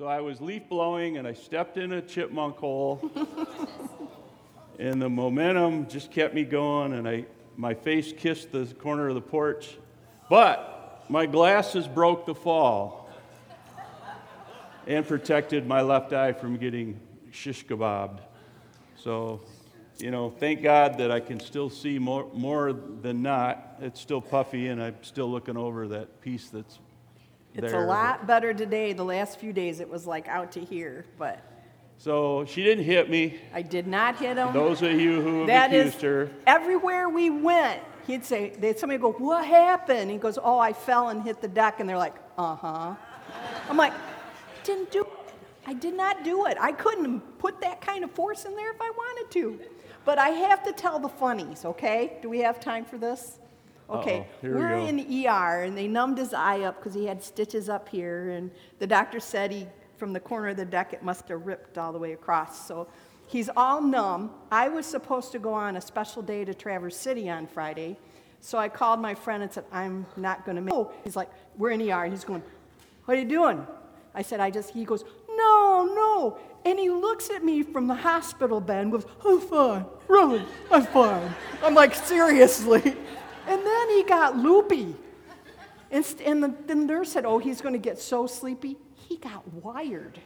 So I was leaf blowing and I stepped in a chipmunk hole. and the momentum just kept me going and I my face kissed the corner of the porch. But my glasses broke the fall and protected my left eye from getting shish kebabbed. So, you know, thank God that I can still see more, more than not. It's still puffy, and I'm still looking over that piece that's It's there. a lot better today. The last few days it was like out to here, but So she didn't hit me. I did not hit him. Those of you who That is accused her, everywhere we went. He'd say, they'd somebody go, "What happened?" He goes, "Oh, I fell and hit the deck," and they're like, "Uh huh." I'm like, "Didn't do. It. I did not do it. I couldn't put that kind of force in there if I wanted to." But I have to tell the funnies, okay? Do we have time for this? Okay, Uh-oh, here we we're go. in the ER, and they numbed his eye up because he had stitches up here, and the doctor said he, from the corner of the deck, it must have ripped all the way across. So he's all numb. I was supposed to go on a special day to Traverse City on Friday, so I called my friend and said, I'm not going to make Oh, he's like, we're in ER. He's going, what are you doing? I said, I just, he goes, no, no. And he looks at me from the hospital bed and goes, I'm fine, really, I'm fine. I'm like, seriously. And then he got loopy. And, st- and the, the nurse said, oh, he's going to get so sleepy. He got wired,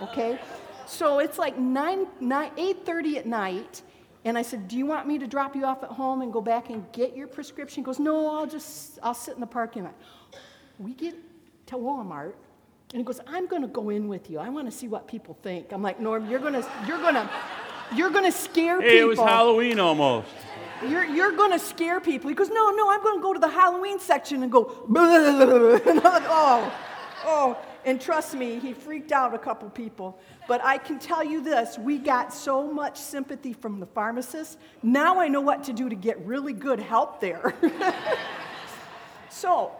okay? So it's like 9, 9, 8.30 at night, and I said, do you want me to drop you off at home and go back and get your prescription? He goes, no, I'll just, I'll sit in the parking lot. We get to Walmart, and he goes, I'm going to go in with you. I want to see what people think. I'm like, Norm, you're going to, you're going to, you're going to scare hey, people. it was Halloween almost. You're, you're going to scare people. He goes, No, no, I'm going to go to the Halloween section and go, and like, oh, oh. And trust me, he freaked out a couple people. But I can tell you this we got so much sympathy from the pharmacist. Now I know what to do to get really good help there. so,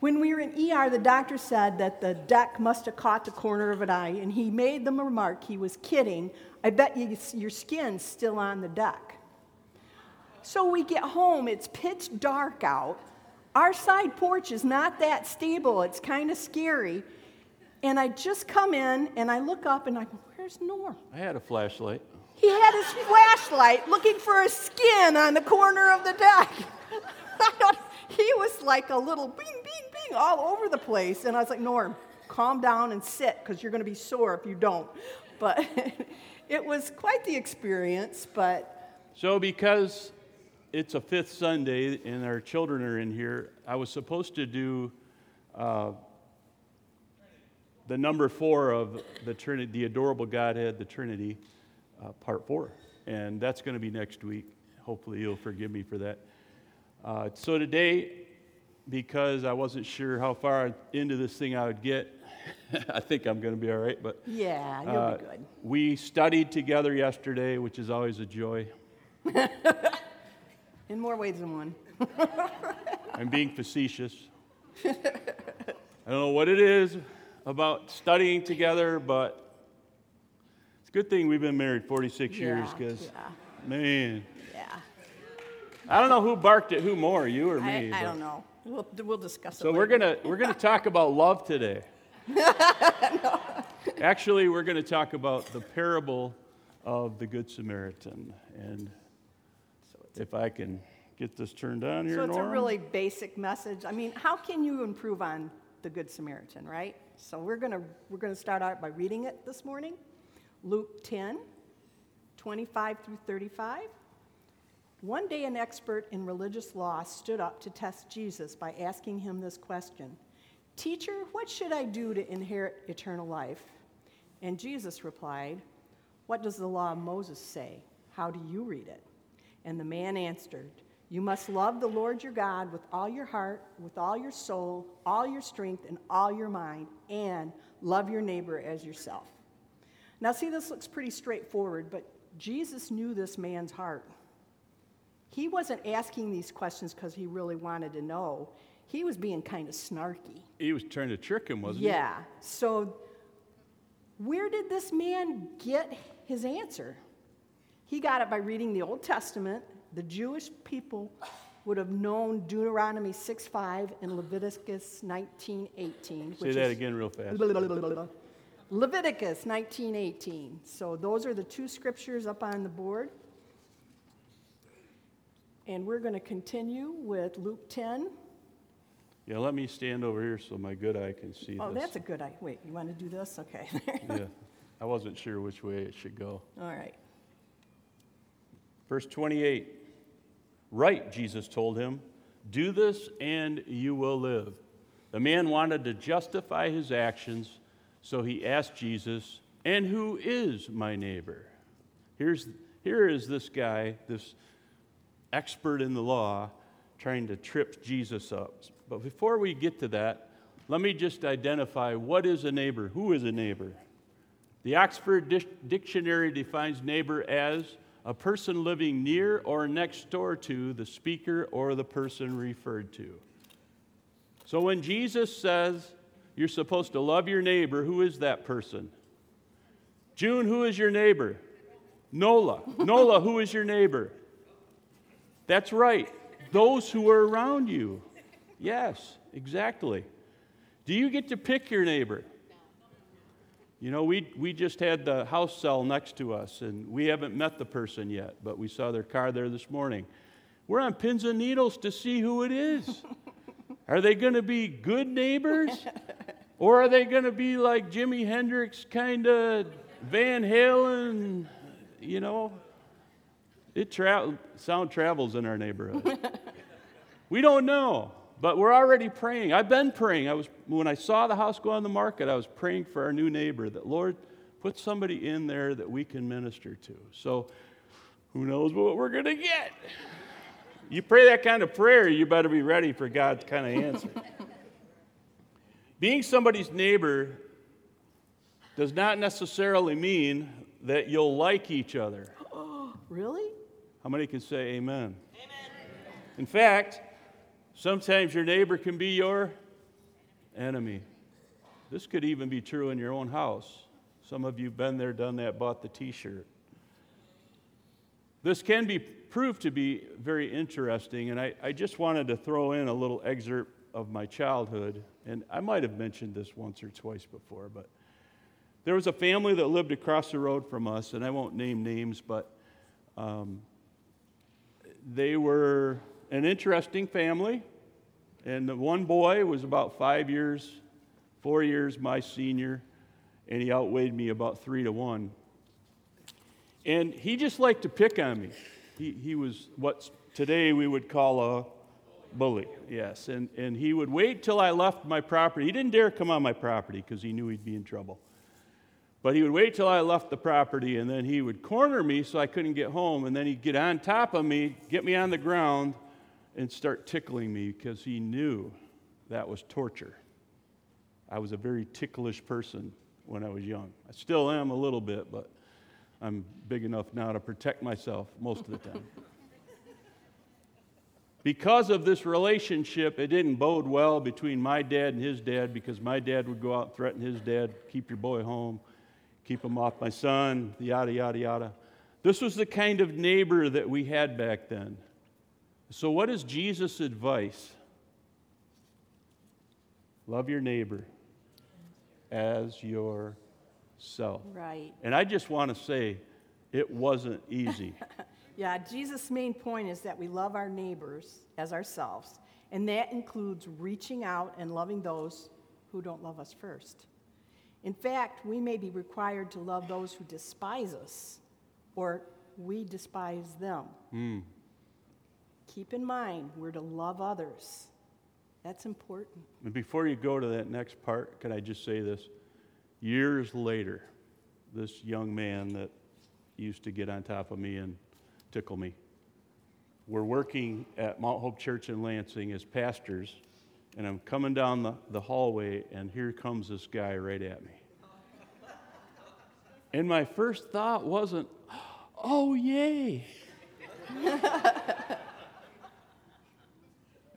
when we were in ER, the doctor said that the deck must have caught the corner of an eye, and he made them a remark. He was kidding. I bet you, your skin's still on the deck. So we get home, it's pitch dark out. Our side porch is not that stable, it's kind of scary. And I just come in and I look up and I go, Where's Norm? I had a flashlight. He had his flashlight looking for a skin on the corner of the deck. he was like a little bing, bing, bing all over the place. And I was like, Norm, calm down and sit because you're going to be sore if you don't. But it was quite the experience, but So, because it's a fifth Sunday and our children are in here, I was supposed to do uh, the number four of the Trinity, the adorable Godhead, the Trinity, uh, part four. And that's going to be next week. Hopefully, you'll forgive me for that. Uh, so, today, because I wasn't sure how far into this thing I would get, I think I'm going to be all right. But yeah, you'll uh, be good. we studied together yesterday, which is always a joy. In more ways than one. I'm being facetious. I don't know what it is about studying together, but it's a good thing we've been married 46 years because, yeah. man, Yeah. I don't know who barked at who more, you or me. I but- don't know. We'll, we'll discuss it So we're gonna we're gonna talk about love today. Actually, we're gonna talk about the parable of the Good Samaritan, and if I can get this turned on here, So it's a really basic message. I mean, how can you improve on the Good Samaritan, right? So we're gonna we're gonna start out by reading it this morning. Luke 10, 25 through 35. One day, an expert in religious law stood up to test Jesus by asking him this question Teacher, what should I do to inherit eternal life? And Jesus replied, What does the law of Moses say? How do you read it? And the man answered, You must love the Lord your God with all your heart, with all your soul, all your strength, and all your mind, and love your neighbor as yourself. Now, see, this looks pretty straightforward, but Jesus knew this man's heart. He wasn't asking these questions because he really wanted to know. He was being kind of snarky. He was trying to trick him, wasn't he? Yeah. So, where did this man get his answer? He got it by reading the Old Testament. The Jewish people would have known Deuteronomy 6:5 and Leviticus 19:18. he? Say that again real fast. Leviticus 19:18. So those are the two scriptures up on the board. And we're going to continue with Luke 10. Yeah, let me stand over here so my good eye can see Oh, this. that's a good idea. Wait, you want to do this? Okay. yeah, I wasn't sure which way it should go. All right. Verse 28 Right, Jesus told him, do this and you will live. The man wanted to justify his actions, so he asked Jesus, And who is my neighbor? Here's, here is this guy, this expert in the law, trying to trip Jesus up. But before we get to that, let me just identify what is a neighbor? Who is a neighbor? The Oxford Dictionary defines neighbor as a person living near or next door to the speaker or the person referred to. So when Jesus says you're supposed to love your neighbor, who is that person? June, who is your neighbor? Nola. Nola, who is your neighbor? That's right. Those who are around you. Yes, exactly. Do you get to pick your neighbor? You know, we, we just had the house sell next to us, and we haven't met the person yet, but we saw their car there this morning. We're on pins and needles to see who it is. are they going to be good neighbors? Or are they going to be like Jimi Hendrix, kind of Van Halen? You know, it tra- sound travels in our neighborhood. we don't know. But we're already praying. I've been praying. I was when I saw the house go on the market, I was praying for our new neighbor that Lord, put somebody in there that we can minister to. So who knows what we're going to get? You pray that kind of prayer, you better be ready for God's kind of answer. Being somebody's neighbor does not necessarily mean that you'll like each other. really? How many can say amen? Amen. In fact, Sometimes your neighbor can be your enemy. This could even be true in your own house. Some of you have been there, done that, bought the t shirt. This can be proved to be very interesting, and I, I just wanted to throw in a little excerpt of my childhood. And I might have mentioned this once or twice before, but there was a family that lived across the road from us, and I won't name names, but um, they were an interesting family. And the one boy was about five years, four years my senior, and he outweighed me about three to one. And he just liked to pick on me. He, he was what today we would call a bully, yes. And, and he would wait till I left my property. He didn't dare come on my property because he knew he'd be in trouble. But he would wait till I left the property, and then he would corner me so I couldn't get home, and then he'd get on top of me, get me on the ground, and start tickling me because he knew that was torture. I was a very ticklish person when I was young. I still am a little bit, but I'm big enough now to protect myself most of the time. because of this relationship, it didn't bode well between my dad and his dad because my dad would go out and threaten his dad, keep your boy home, keep him off my son, yada, yada, yada. This was the kind of neighbor that we had back then. So, what is Jesus' advice? Love your neighbor as yourself. Right. And I just want to say, it wasn't easy. yeah, Jesus' main point is that we love our neighbors as ourselves, and that includes reaching out and loving those who don't love us first. In fact, we may be required to love those who despise us, or we despise them. Mm keep in mind we're to love others. That's important. And before you go to that next part, can I just say this? Years later, this young man that used to get on top of me and tickle me, we're working at Mount Hope Church in Lansing as pastors, and I'm coming down the, the hallway, and here comes this guy right at me. And my first thought wasn't, oh, yay.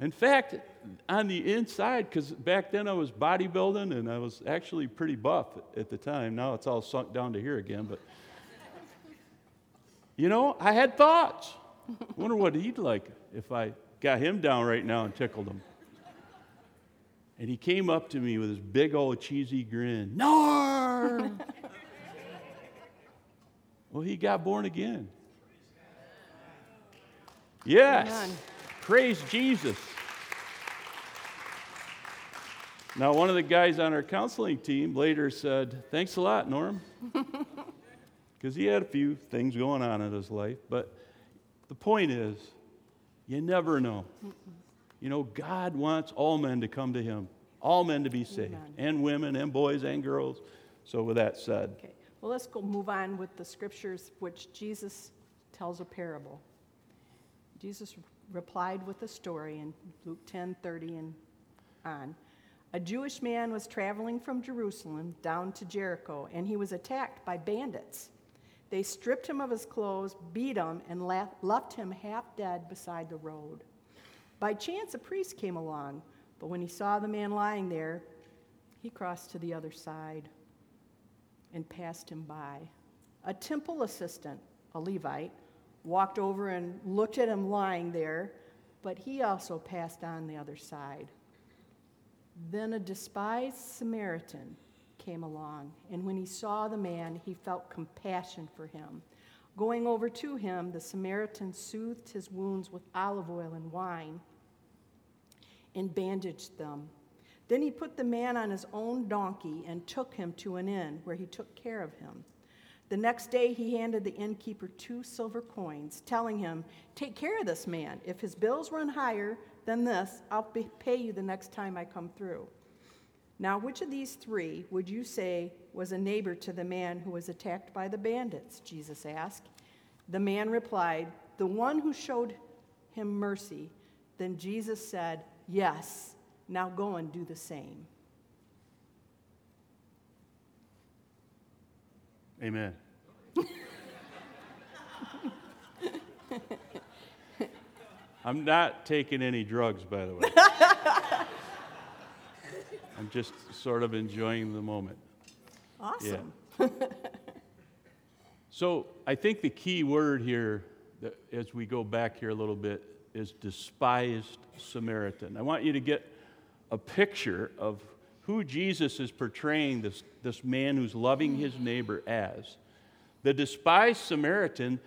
In fact, on the inside, because back then I was bodybuilding and I was actually pretty buff at the time. Now it's all sunk down to here again, but you know, I had thoughts. I wonder what he'd like if I got him down right now and tickled him. And he came up to me with his big old cheesy grin. Norm! Norm. well, he got born again. Yes. Praise Jesus. Now, one of the guys on our counseling team later said, Thanks a lot, Norm. Because he had a few things going on in his life. But the point is, you never know. You know, God wants all men to come to him, all men to be saved, Amen. and women, and boys, and girls. So, with that said, Okay, well, let's go move on with the scriptures which Jesus tells a parable. Jesus replied with a story in Luke 10 30 and on. A Jewish man was traveling from Jerusalem down to Jericho, and he was attacked by bandits. They stripped him of his clothes, beat him, and left him half dead beside the road. By chance, a priest came along, but when he saw the man lying there, he crossed to the other side and passed him by. A temple assistant, a Levite, walked over and looked at him lying there, but he also passed on the other side. Then a despised Samaritan came along, and when he saw the man, he felt compassion for him. Going over to him, the Samaritan soothed his wounds with olive oil and wine and bandaged them. Then he put the man on his own donkey and took him to an inn where he took care of him. The next day he handed the innkeeper two silver coins, telling him, Take care of this man. If his bills run higher than this, I'll be- pay you the next time I come through. Now, which of these three would you say was a neighbor to the man who was attacked by the bandits? Jesus asked. The man replied, The one who showed him mercy. Then Jesus said, Yes, now go and do the same. Amen. I'm not taking any drugs, by the way. I'm just sort of enjoying the moment. Awesome. So I think the key word here, that, as we go back here a little bit, is despised Samaritan. I want you to get a picture of who Jesus is portraying this, this man who's loving his neighbor as. The despised Samaritan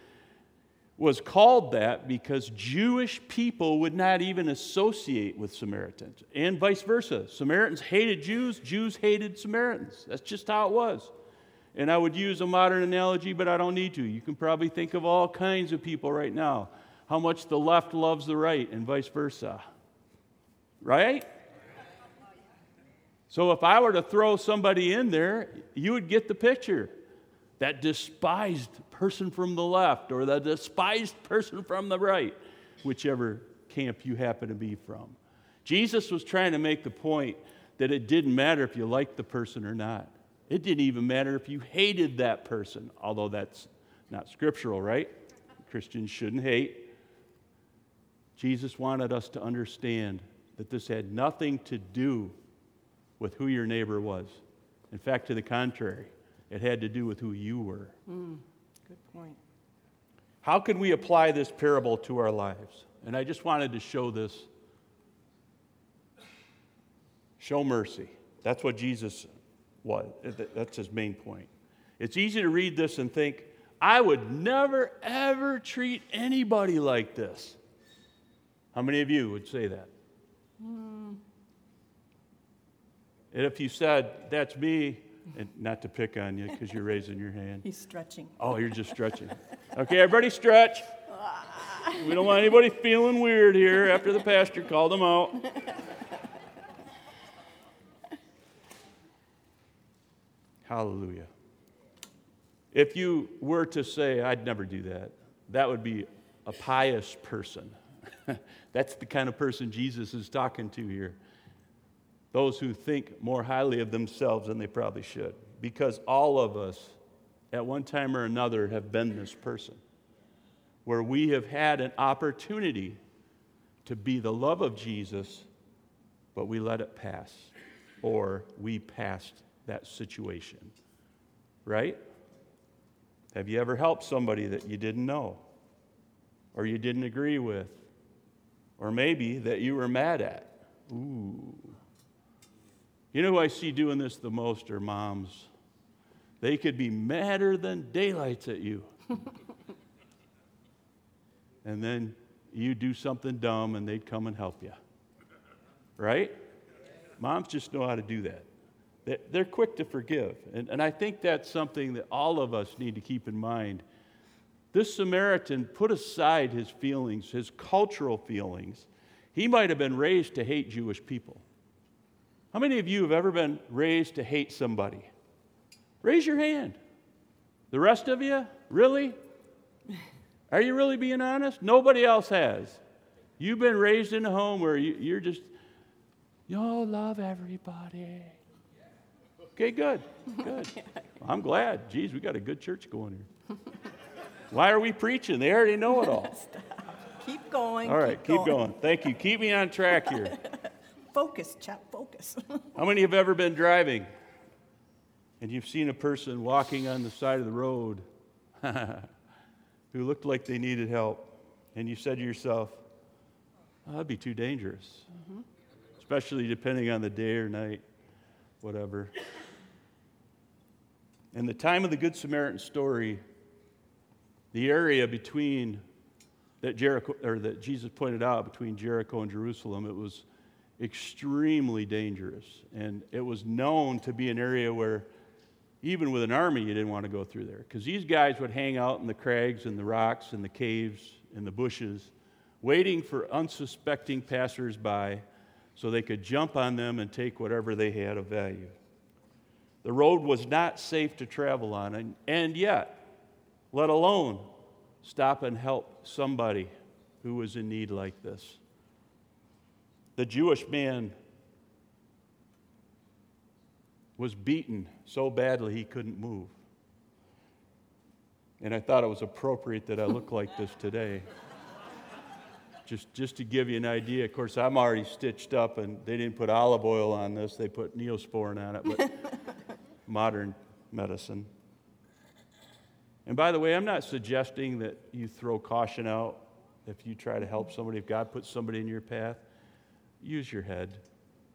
was called that because Jewish people would not even associate with Samaritans, and vice versa. Samaritans hated Jews, Jews hated Samaritans. That's just how it was. And I would use a modern analogy, but I don't need to. You can probably think of all kinds of people right now. How much the left loves the right, and vice versa. Right? So if I were to throw somebody in there, you would get the picture. That despised person from the left or the despised person from the right, whichever camp you happen to be from. Jesus was trying to make the point that it didn't matter if you liked the person or not. It didn't even matter if you hated that person, although that's not scriptural, right? Christians shouldn't hate. Jesus wanted us to understand that this had nothing to do with who your neighbor was. In fact, to the contrary, it had to do with who you were. Mm, good point. How can we apply this parable to our lives? And I just wanted to show this. Show mercy. That's what Jesus was. That's his main point. It's easy to read this and think, I would never, ever treat anybody like this. How many of you would say that? Mm. And if you said, that's me, and not to pick on you because you're raising your hand. He's stretching. Oh, you're just stretching. Okay, everybody stretch. We don't want anybody feeling weird here after the pastor called them out. Hallelujah. If you were to say, I'd never do that, that would be a pious person. That's the kind of person Jesus is talking to here. Those who think more highly of themselves than they probably should. Because all of us, at one time or another, have been this person. Where we have had an opportunity to be the love of Jesus, but we let it pass. Or we passed that situation. Right? Have you ever helped somebody that you didn't know? Or you didn't agree with? Or maybe that you were mad at? Ooh. You know who I see doing this the most are moms. They could be madder than daylights at you. and then you do something dumb and they'd come and help you. Right? Moms just know how to do that. They're quick to forgive. And, and I think that's something that all of us need to keep in mind. This Samaritan put aside his feelings, his cultural feelings. He might have been raised to hate Jewish people. How many of you have ever been raised to hate somebody? Raise your hand. The rest of you? Really? Are you really being honest? Nobody else has. You've been raised in a home where you, are just, you all love everybody. Okay, good, good. Well, I'm glad. Geez, we got a good church going here. Why are we preaching? They already know it all. keep going. All right, keep, keep going. going. Thank you. Keep me on track here. focus, chap, focus. How many of you have ever been driving and you've seen a person walking on the side of the road who looked like they needed help, and you said to yourself, oh, that'd be too dangerous, mm-hmm. especially depending on the day or night, whatever. In the time of the Good Samaritan story, the area between that Jericho or that Jesus pointed out between Jericho and Jerusalem, it was extremely dangerous. And it was known to be an area where even with an army, you didn't want to go through there because these guys would hang out in the crags and the rocks and the caves and the bushes, waiting for unsuspecting passersby so they could jump on them and take whatever they had of value. The road was not safe to travel on, and, and yet, let alone stop and help somebody who was in need like this. The Jewish man was beaten so badly he couldn't move. And I thought it was appropriate that I look like this today. just, just to give you an idea, of course, I'm already stitched up, and they didn't put olive oil on this, they put neosporin on it, but modern medicine. And by the way, I'm not suggesting that you throw caution out if you try to help somebody. If God puts somebody in your path, use your head.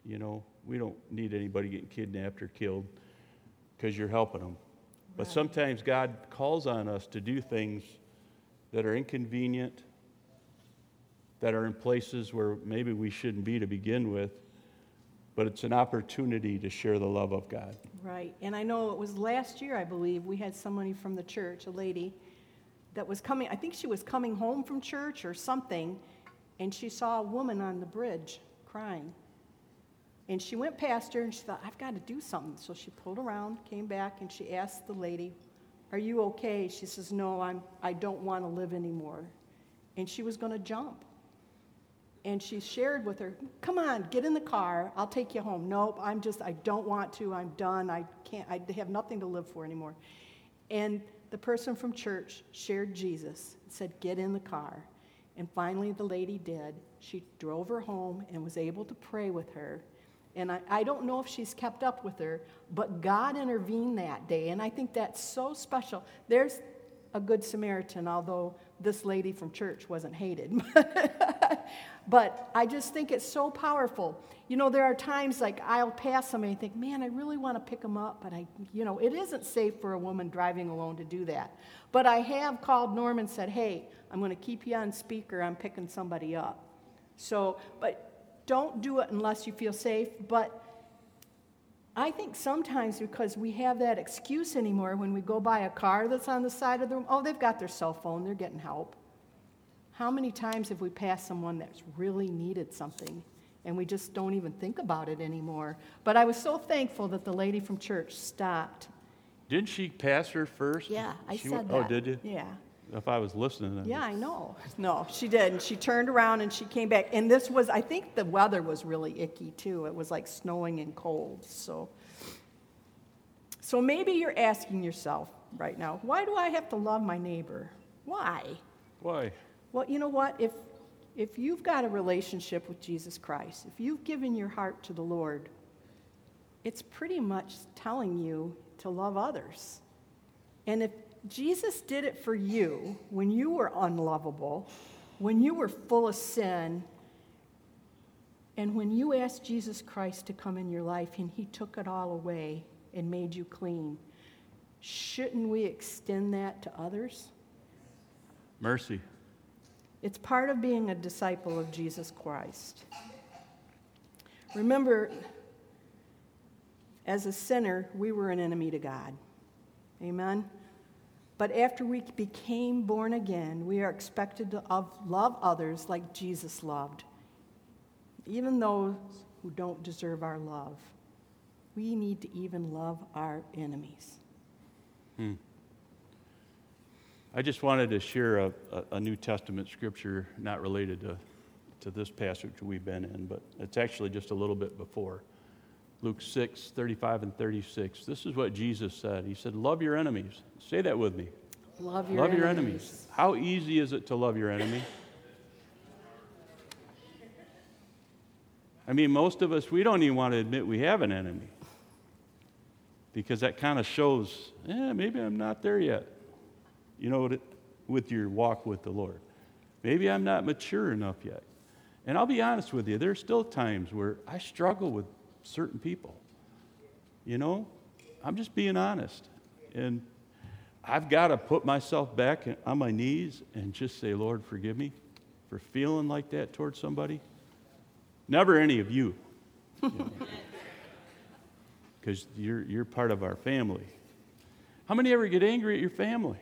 You know, we don't need anybody getting kidnapped or killed because you're helping them. But sometimes God calls on us to do things that are inconvenient, that are in places where maybe we shouldn't be to begin with, but it's an opportunity to share the love of God. Right. And I know it was last year, I believe, we had somebody from the church, a lady, that was coming, I think she was coming home from church or something, and she saw a woman on the bridge crying. And she went past her and she thought, I've got to do something. So she pulled around, came back, and she asked the lady, Are you okay? She says, No, I'm, I don't want to live anymore. And she was going to jump. And she shared with her, Come on, get in the car. I'll take you home. Nope, I'm just, I don't want to. I'm done. I can't, I have nothing to live for anymore. And the person from church shared Jesus and said, Get in the car. And finally, the lady did. She drove her home and was able to pray with her and I, I don't know if she's kept up with her, but God intervened that day. And I think that's so special. There's a good Samaritan, although this lady from church wasn't hated. but I just think it's so powerful. You know, there are times like I'll pass somebody and think, man, I really want to pick them up, but I, you know, it isn't safe for a woman driving alone to do that. But I have called Norman and said, hey, I'm going to keep you on speaker. I'm picking somebody up. So, but don't do it unless you feel safe. But I think sometimes because we have that excuse anymore when we go by a car that's on the side of the room, oh, they've got their cell phone, they're getting help. How many times have we passed someone that's really needed something and we just don't even think about it anymore? But I was so thankful that the lady from church stopped. Didn't she pass her first? Yeah, I she said went, oh, that. Oh, did you? Yeah if I was listening. Yeah, I know. No, she did. And she turned around and she came back. And this was, I think the weather was really icky too. It was like snowing and cold. So, so maybe you're asking yourself right now, why do I have to love my neighbor? Why? Why? Well, you know what? If, if you've got a relationship with Jesus Christ, if you've given your heart to the Lord, it's pretty much telling you to love others. And if Jesus did it for you when you were unlovable, when you were full of sin, and when you asked Jesus Christ to come in your life and he took it all away and made you clean. shouldn't we extend that to others? Mercy. It's part of being a disciple of Jesus Christ. Remember, as a sinner, we were an enemy to God. Amen? But after we became born again, we are expected to love others like Jesus loved, even those who don't deserve our love. We need to even love our enemies. Hmm. I just wanted to share a, a, New Testament scripture not related to, to this passage we've been in, but it's actually just a little bit before. Luke 6, 35 and 36. This is what Jesus said. He said, Love your enemies. Say that with me. Love your, love enemies. your enemies. How easy is it to love your enemy? I mean, most of us, we don't even want to admit we have an enemy because that kind of shows, yeah, maybe I'm not there yet you know, with your walk with the Lord. Maybe I'm not mature enough yet. And I'll be honest with you, there's still times where I struggle with certain people. You know, I'm just being honest. And I've got to put myself back on my knees and just say, Lord, forgive me for feeling like that towards somebody. Never any of you. Because you are you're part of our family. How many ever get angry at your family?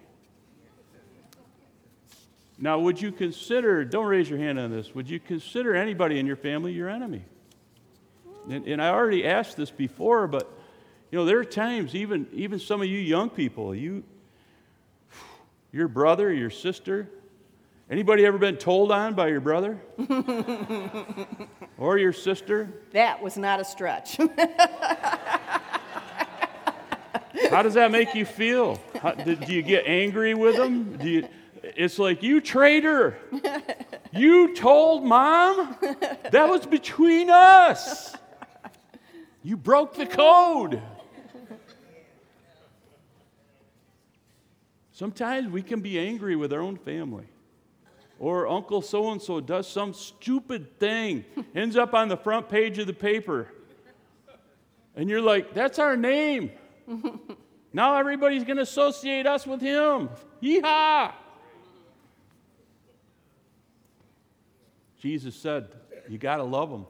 Now, would you consider, don't raise your hand on this, would you consider anybody in your family your enemy? And, and I already asked this before, but you know, there are times, even, even some of you young people, you, your brother, your sister, anybody ever been told on by your brother? or your sister? That was not a stretch. How does that make you feel? How, do, do you get angry with them? Do you, it's like, you traitor. you told mom? That was between us. You broke the code. Sometimes we can be angry with our own family. Or Uncle so and so does some stupid thing, ends up on the front page of the paper. And you're like, that's our name. now everybody's going to associate us with him. Yeehaw! Jesus said, you got to love them.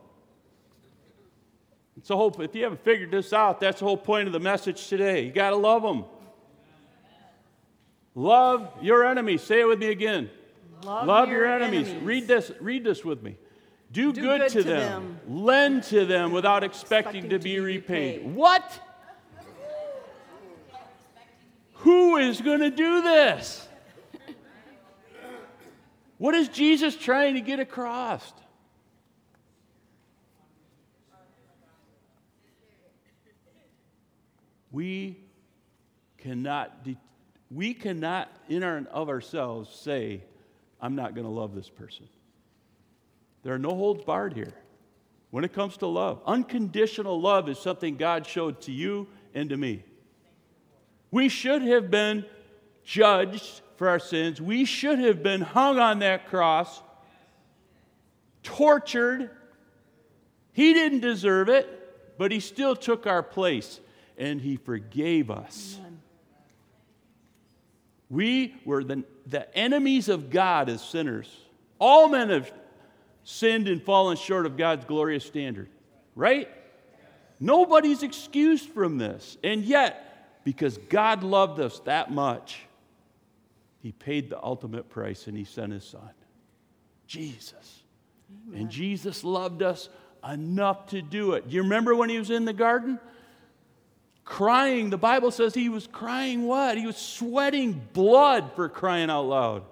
It's a whole, if you haven't figured this out, that's the whole point of the message today. You got to love them. Love your enemies. Say it with me again. Love, love your, your enemies. enemies. Read this. Read this with me. Do, Do good, good, to, to them. them. Lend to them without expecting, expecting to to be be repaid. repaid. What? Who is going to do this? What is Jesus trying to get across? We cannot, de- we cannot, in our of ourselves, say, I'm not going to love this person. There are no holds barred here when it comes to love. Unconditional love is something God showed to you and to me. We should have been judged for our sins. We should have been hung on that cross, tortured. He didn't deserve it, but He still took our place and He forgave us. Amen. We were the, the enemies of God as sinners. All men have sinned and fallen short of God's glorious standard, right? Nobody's excused from this. And yet, because God loved us that much, he paid the ultimate price and he sent his son, Jesus. Amen. And Jesus loved us enough to do it. Do you remember when he was in the garden? Crying, the Bible says he was crying what? He was sweating blood for crying out loud.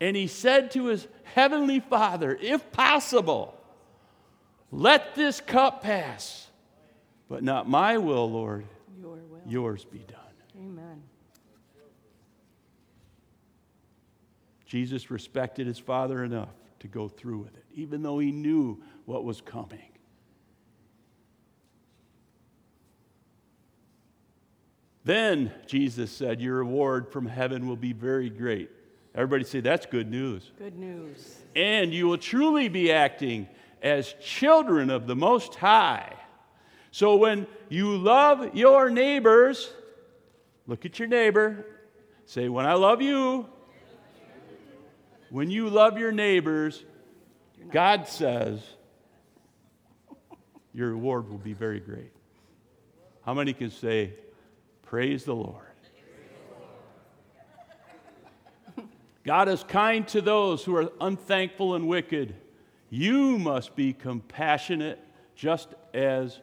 And he said to his heavenly Father, if possible, let this cup pass, but not my will, Lord, Your will. yours be done. Amen. Jesus respected his father enough to go through with it, even though he knew what was coming. Then Jesus said, Your reward from heaven will be very great. Everybody say, That's good news. Good news. And you will truly be acting as children of the Most High. So when you love your neighbors, look at your neighbor, say, When I love you, when you love your neighbors, God says your reward will be very great. How many can say, Praise the Lord? God is kind to those who are unthankful and wicked. You must be compassionate just as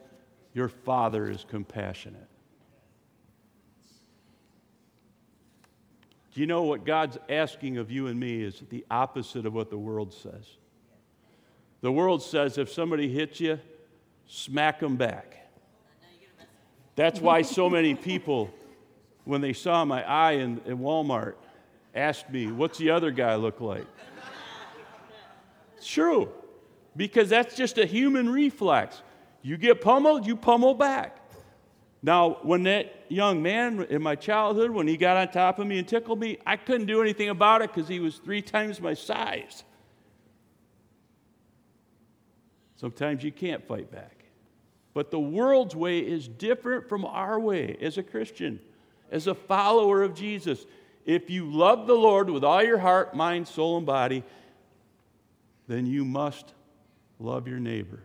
your Father is compassionate. Do you know what God's asking of you and me is the opposite of what the world says? The world says if somebody hits you, smack them back. That's why so many people, when they saw my eye in, in Walmart, asked me, What's the other guy look like? It's true, because that's just a human reflex. You get pummeled, you pummel back. Now, when that young man in my childhood, when he got on top of me and tickled me, I couldn't do anything about it because he was three times my size. Sometimes you can't fight back. But the world's way is different from our way as a Christian, as a follower of Jesus. If you love the Lord with all your heart, mind, soul, and body, then you must love your neighbor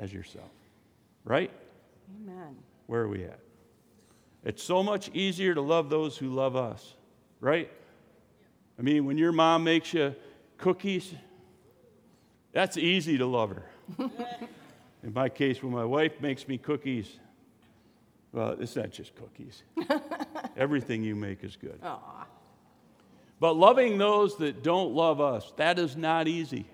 as yourself. Right? Amen. Where are we at? It's so much easier to love those who love us, right? I mean, when your mom makes you cookies, that's easy to love her. In my case, when my wife makes me cookies, well, it's not just cookies. Everything you make is good. Aw. But loving those that don't love us, that is not easy.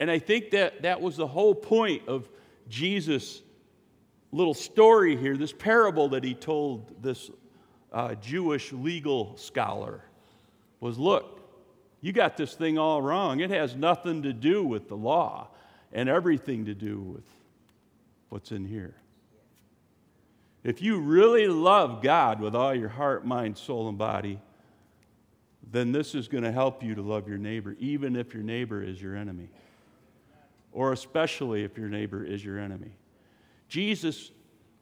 And I think that that was the whole point of Jesus' little story here, this parable that he told this uh, Jewish legal scholar was look, you got this thing all wrong. It has nothing to do with the law and everything to do with what's in here. If you really love God with all your heart, mind, soul, and body, then this is going to help you to love your neighbor, even if your neighbor is your enemy or especially if your neighbor is your enemy. Jesus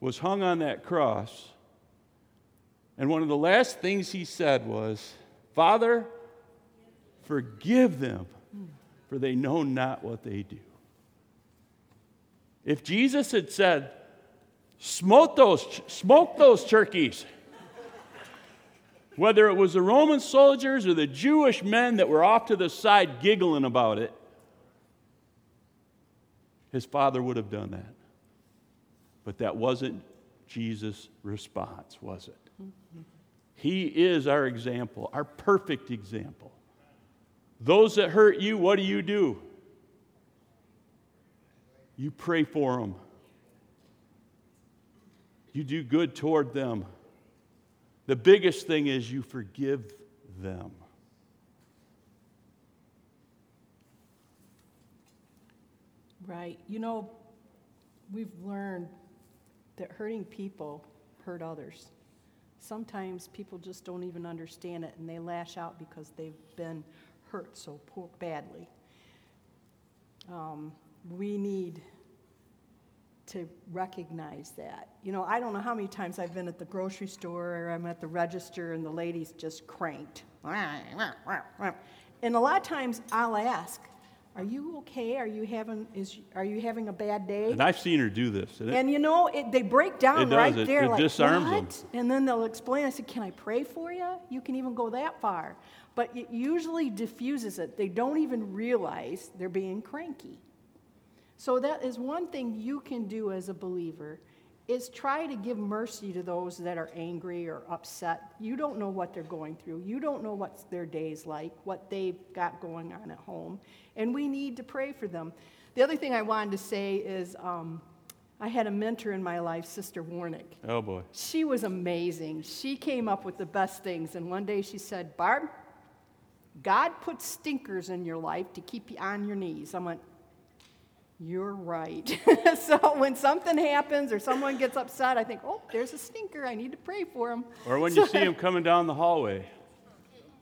was hung on that cross, and one of the last things he said was, Father, forgive them, for they know not what they do. If Jesus had said, smoke those, smoke those turkeys, whether it was the Roman soldiers or the Jewish men that were off to the side giggling about it, his father would have done that. But that wasn't Jesus' response, was it? Mm-hmm. He is our example, our perfect example. Those that hurt you, what do you do? You pray for them. You do good toward them. The biggest thing is you forgive them. Right. You know, we've learned that hurting people hurt others. Sometimes people just don't even understand it and they lash out because they've been hurt so poor, badly. Um, we need to recognize that. You know, I don't know how many times I've been at the grocery store or I'm at the register and the lady's just cranked. And a lot of times I'll ask, are you okay? Are you having is are you having a bad day? And I've seen her do this. And, and you know, it, they break down right it, there, it like disarms what? Them. And then they'll explain. I said, "Can I pray for you?" You can even go that far, but it usually diffuses it. They don't even realize they're being cranky. So that is one thing you can do as a believer is try to give mercy to those that are angry or upset. You don't know what they're going through. You don't know what their day's like, what they've got going on at home, and we need to pray for them. The other thing I wanted to say is um, I had a mentor in my life, Sister Warnick. Oh boy. She was amazing. She came up with the best things, and one day she said, Barb, God put stinkers in your life to keep you on your knees. I went, you're right. so when something happens or someone gets upset, I think, oh, there's a stinker. I need to pray for him. Or when you see him coming down the hallway.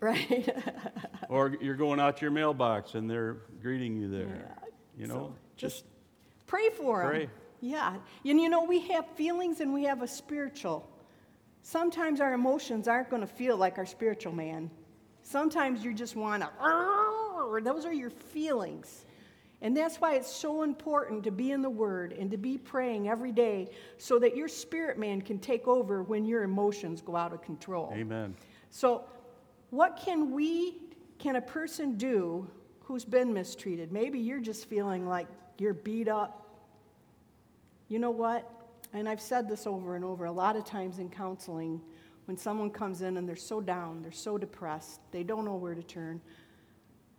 Right. or you're going out to your mailbox and they're greeting you there. Yeah. You know, so just Pray for them. Pray. Yeah. And you know, we have feelings and we have a spiritual. Sometimes our emotions aren't going to feel like our spiritual man. Sometimes you just want to, those are your feelings. And that's why it's so important to be in the Word and to be praying every day so that your spirit man can take over when your emotions go out of control. Amen. So, what can we, can a person do who's been mistreated? Maybe you're just feeling like you're beat up. You know what? And I've said this over and over a lot of times in counseling when someone comes in and they're so down, they're so depressed, they don't know where to turn.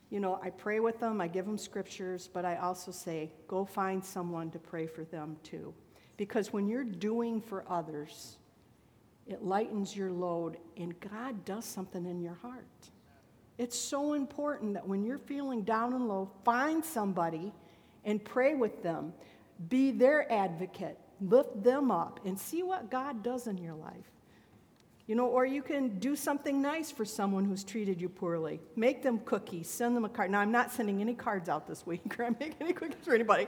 You know, I pray with them, I give them scriptures, but I also say, go find someone to pray for them too. Because when you're doing for others, it lightens your load, and God does something in your heart. It's so important that when you're feeling down and low, find somebody and pray with them. Be their advocate, lift them up, and see what God does in your life. You know, or you can do something nice for someone who's treated you poorly. Make them cookies, send them a card. Now, I'm not sending any cards out this week, or I'm making any cookies for anybody.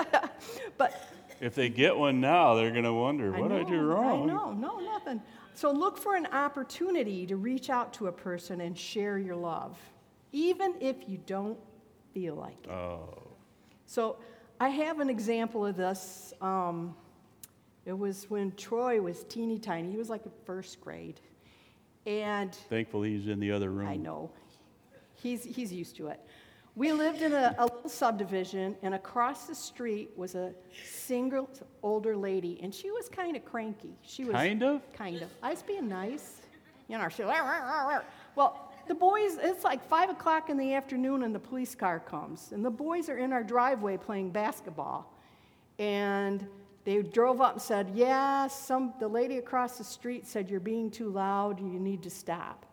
but If they get one now, they're going to wonder, what did I do wrong? I know, no, nothing. So look for an opportunity to reach out to a person and share your love, even if you don't feel like it. Oh, So I have an example of this. Um, it was when Troy was teeny tiny. He was like in first grade. And thankfully he's in the other room. I know, he's, he's used to it. We lived in a, a little subdivision, and across the street was a single older lady, and she was kind of cranky. She was Kind of? Kind of. I was being nice. You know, she was, well, the boys, it's like 5 o'clock in the afternoon, and the police car comes. And the boys are in our driveway playing basketball. And they drove up and said, Yeah, some, the lady across the street said you're being too loud you need to stop.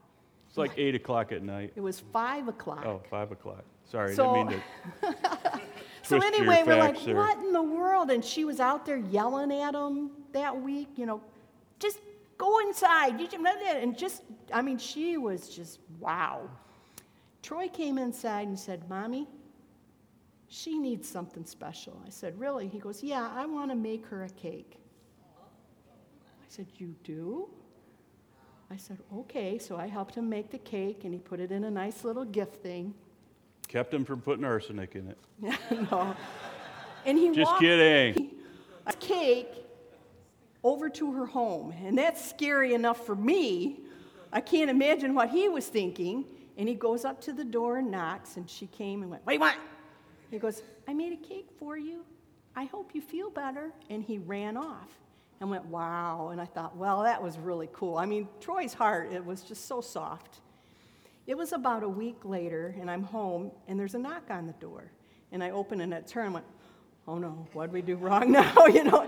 It's like 8 o'clock at night. It was 5 o'clock. Oh, 5 o'clock. Sorry, So- didn't mean to. So anyway, we're like, there. what in the world? And she was out there yelling at him that week, you know, just go inside. And just, I mean, she was just, wow. Troy came inside and said, Mommy, she needs something special. I said, Really? He goes, Yeah, I want to make her a cake. I said, You do? I said, Okay. So I helped him make the cake and he put it in a nice little gift thing. Kept him from putting arsenic in it. no. And he Just kidding. a cake over to her home. And that's scary enough for me. I can't imagine what he was thinking. And he goes up to the door and knocks, and she came and went, What do you want? He goes, I made a cake for you. I hope you feel better. And he ran off and went, Wow. And I thought, Well, that was really cool. I mean, Troy's heart, it was just so soft. It was about a week later, and I'm home, and there's a knock on the door. And I open and it's her and went, Oh no, what'd we do wrong now? you know?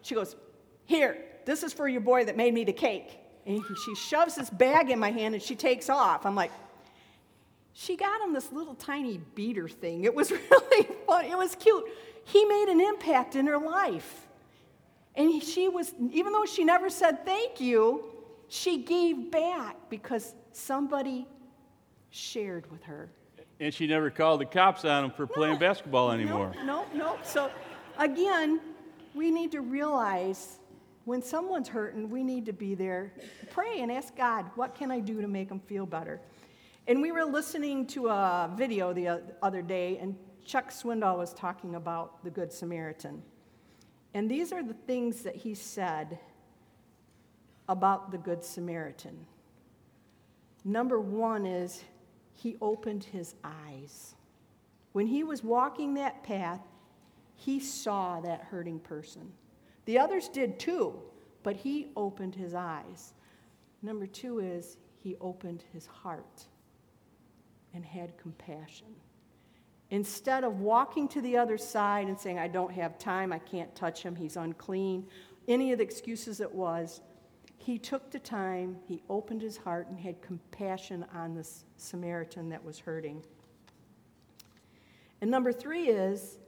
She goes, Here, this is for your boy that made me the cake. And he, she shoves this bag in my hand and she takes off. I'm like, she got him this little tiny beater thing. It was really fun. It was cute. He made an impact in her life. And she was, even though she never said thank you, she gave back because somebody shared with her. And she never called the cops on him for playing basketball anymore. No, no, no. So again, we need to realize when someone's hurting, we need to be there. Pray and ask God, what can I do to make them feel better? And we were listening to a video the other day, and Chuck Swindoll was talking about the Good Samaritan. And these are the things that he said about the Good Samaritan. Number one is he opened his eyes. When he was walking that path, he saw that hurting person. The others did too, but he opened his eyes. Number two is he opened his heart and had compassion. Instead of walking to the other side and saying, I don't have time, I can't touch him, he's unclean, any of the excuses it was, he took the time, he opened his heart, and had compassion on this Samaritan that was hurting. And number three is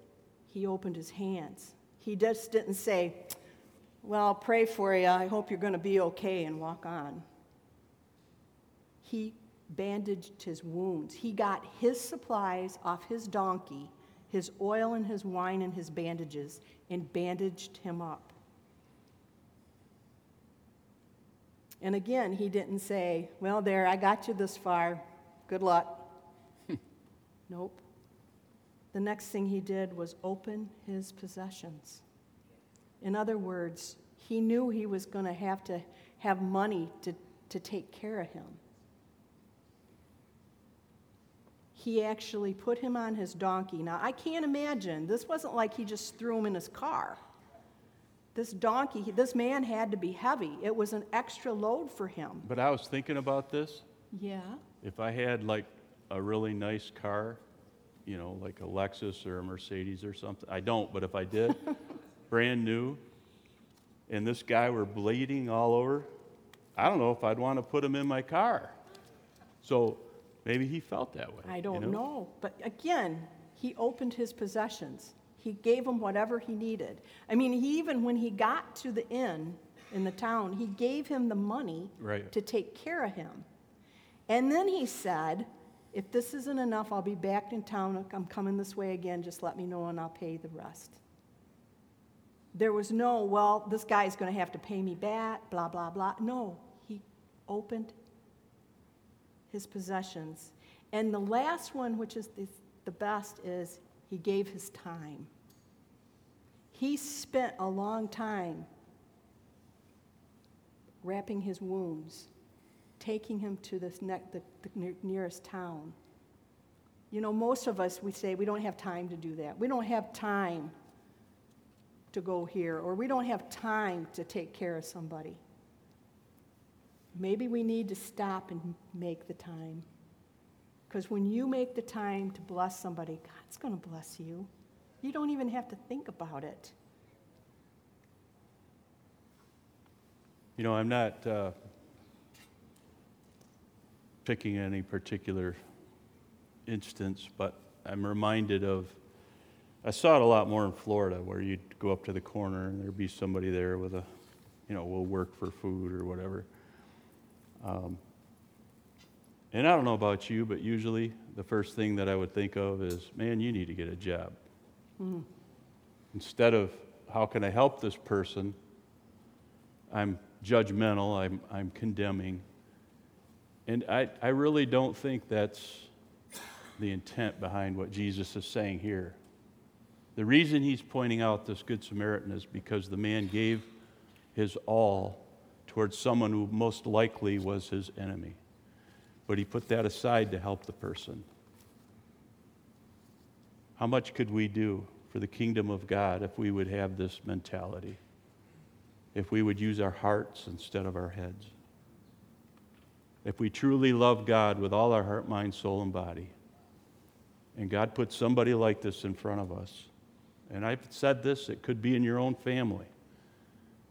he opened his hands. He just didn't say, Well, I'll pray for you. I hope you're going to be okay, and walk on. He bandaged his wounds. He got his supplies off his donkey his oil and his wine and his bandages, and bandaged him up. And again, he didn't say, Well, there, I got you this far. Good luck. nope. The next thing he did was open his possessions. In other words, he knew he was going to have to have money to, to take care of him. He actually put him on his donkey. Now, I can't imagine, this wasn't like he just threw him in his car. This donkey, this man had to be heavy. It was an extra load for him. But I was thinking about this. Yeah. If I had like a really nice car, you know, like a Lexus or a Mercedes or something, I don't, but if I did, brand new, and this guy were bleeding all over, I don't know if I'd want to put him in my car. So maybe he felt that way. I don't you know? know. But again, he opened his possessions. He gave him whatever he needed. I mean, he even when he got to the inn in the town, he gave him the money Right. to take care of him. And then he said, if this isn't enough, I'll be back in town. I'm coming this way again. Just let me know and I'll pay the rest. There was no, well, this guy's going to have to pay me back, blah, blah, blah. No, he opened his possessions. And the last one, which is the, the best, is he gave his time. He spent a long time wrapping his wounds, taking him to this ne- the, the nearest town. You know, most of us, we say we don't have time to do that. We don't have time to go here, or we don't have time to take care of somebody. Maybe we need to stop and make the time. Because when you make the time to bless somebody, God's going to bless you. You don't even have to think about it. You know, I'm not uh, picking any particular instance, but I'm reminded of. I saw it a lot more in Florida, where you'd go up to the corner and there'd be somebody there with a, you know, we'll work for food or whatever. Um, and I don't know about you, but usually the first thing that I would think of is, man, you need to get a job. Mm. Instead of, how can I help this person? I'm judgmental, I'm, I'm condemning. And I, I really don't think that's the intent behind what Jesus is saying here. The reason he's pointing out this Good Samaritan is because the man gave his all towards someone who most likely was his enemy. But he put that aside to help the person. How much could we do for the kingdom of God if we would have this mentality? If we would use our hearts instead of our heads? If we truly love God with all our heart, mind, soul, and body, and God puts somebody like this in front of us, and I've said this, it could be in your own family,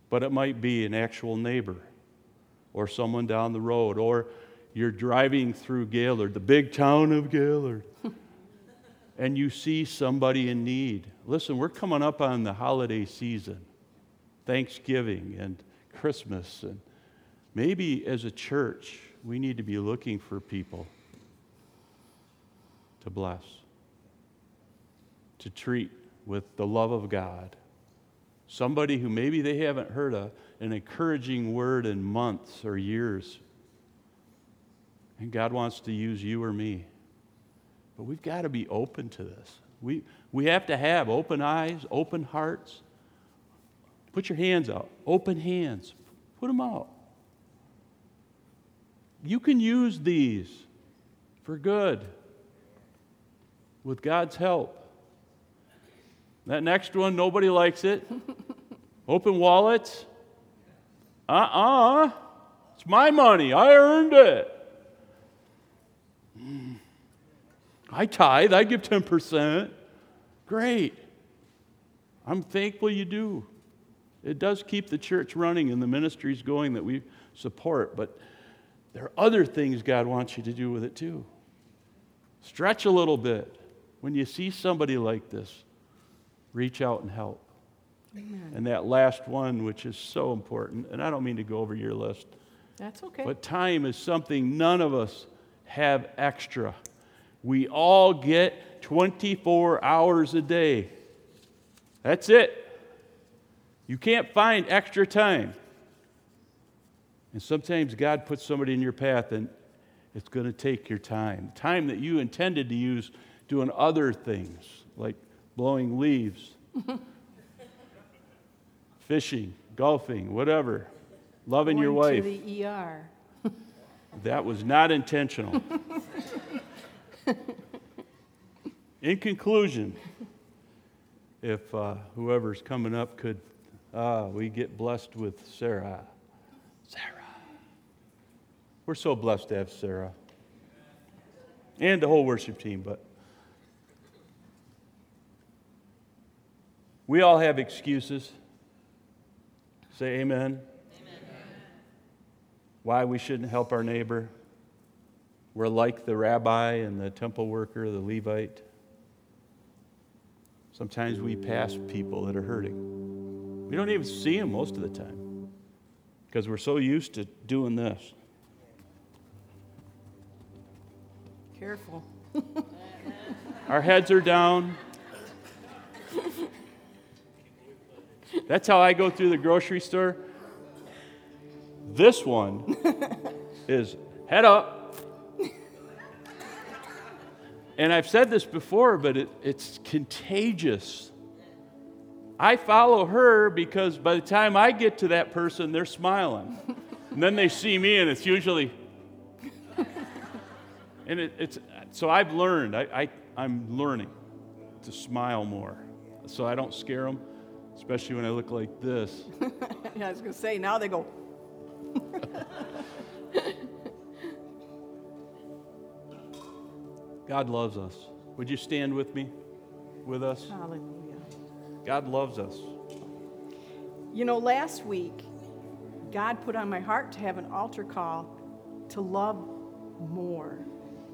but it might be an actual neighbor or someone down the road, or you're driving through Gaylord, the big town of Gaylord, and you see somebody in need. Listen, we're coming up on the holiday season, Thanksgiving and Christmas, and maybe as a church, we need to be looking for people to bless, to treat with the love of God. Somebody who maybe they haven't heard a, an encouraging word in months or years. And God wants to use you or me. But we've got to be open to this. We, we have to have open eyes, open hearts. Put your hands out. Open hands. Put them out. You can use these for good with God's help. That next one, nobody likes it. Open wallets. Uh uh-uh. uh. It's my money. I earned it. I tithe. I give 10%. Great. I'm thankful you do. It does keep the church running and the ministries going that we support, but there are other things God wants you to do with it too. Stretch a little bit. When you see somebody like this, reach out and help. Amen. And that last one, which is so important, and I don't mean to go over your list, That's okay. but time is something none of us have extra. We all get 24 hours a day. That's it. You can't find extra time. And sometimes God puts somebody in your path and it's going to take your time. Time that you intended to use doing other things, like blowing leaves, fishing, golfing, whatever, loving Going your wife. To the ER. That was not intentional. In conclusion, if uh, whoever's coming up could, ah, we get blessed with Sarah. Sarah. We're so blessed to have Sarah and the whole worship team, but we all have excuses. Say amen. Why we shouldn't help our neighbor. We're like the rabbi and the temple worker, the Levite. Sometimes we pass people that are hurting. We don't even see them most of the time because we're so used to doing this. Careful. Our heads are down. That's how I go through the grocery store. This one is head up. And I've said this before, but it, it's contagious. I follow her because by the time I get to that person, they're smiling. And then they see me, and it's usually. And it, it's so I've learned. I, I I'm learning to smile more, so I don't scare them, especially when I look like this. Yeah, I was going to say, now they go, God loves us. Would you stand with me, with us? hallelujah. God loves us. You know, last week, God put on my heart to have an altar call to love more.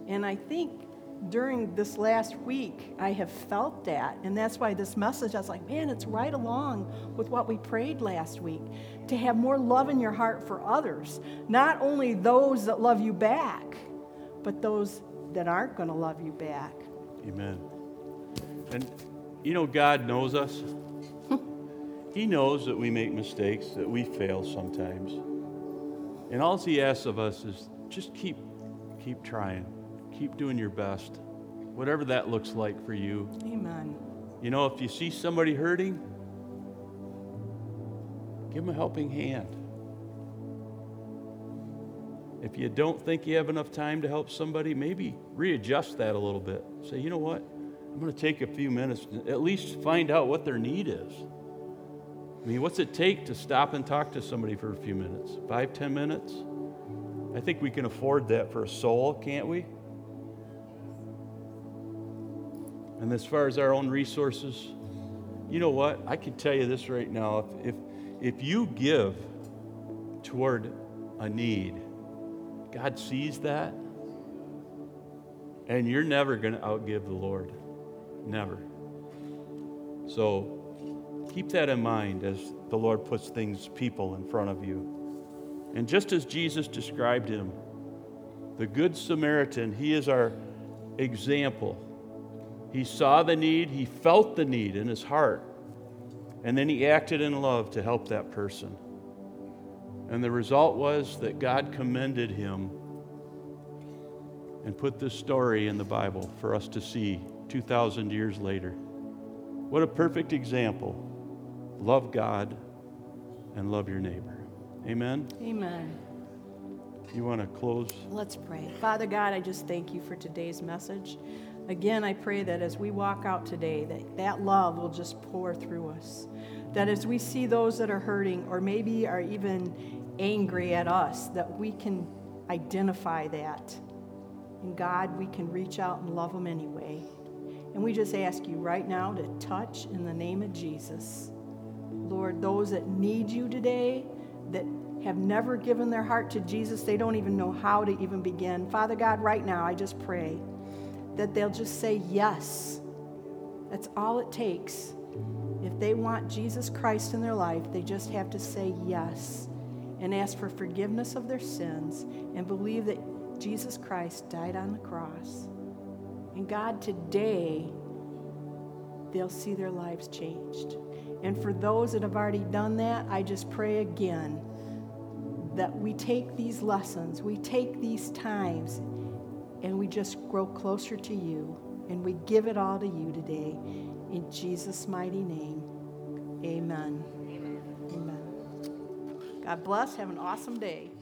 And I think during this last week, I have felt that. And that's why this message, I was like, man, it's right along with what we prayed last week to have more love in your heart for others. Not only those that love you back, but those that aren't going to love you back. Amen. And you know, God knows us. he knows that we make mistakes, that we fail sometimes. And all He asks of us is just keep, keep trying, keep doing your best, whatever that looks like for you. Amen. You know, if you see somebody hurting, give them a helping hand. If you don't think you have enough time to help somebody, maybe readjust that a little bit. Say, you know what? I'm going to take a few minutes to at least find out what their need is. I mean, what's it take to stop and talk to somebody for a few minutes? Five, ten minutes? I think we can afford that for a soul, can't we? And as far as our own resources, you know what? I can tell you this right now. If, if, if you give toward a need, God sees that, and you're never going to outgive the Lord. Never. So keep that in mind as the Lord puts things, people in front of you. And just as Jesus described him, the Good Samaritan, he is our example. He saw the need, he felt the need in his heart, and then he acted in love to help that person. And the result was that God commended him and put this story in the Bible for us to see 2,000 years later. What a perfect example. Love God and love your neighbor. Amen. Amen. You want to close? Let's pray. Father God, I just thank you for today's message. Again, I pray that as we walk out today, that that love will just pour through us. That as we see those that are hurting or maybe are even angry at us, that we can identify that. And God, we can reach out and love them anyway. And we just ask you right now to touch in the name of Jesus. Lord, those that need you today, that have never given their heart to Jesus, they don't even know how to even begin. Father God, right now, I just pray that they'll just say yes. That's all it takes. If they want Jesus Christ in their life, they just have to say yes and ask for forgiveness of their sins and believe that Jesus Christ died on the cross. And God, today, they'll see their lives changed. And for those that have already done that, I just pray again that we take these lessons, we take these times, and we just grow closer to you. And we give it all to you today. In Jesus' mighty name, amen. Amen. amen. God bless. Have an awesome day.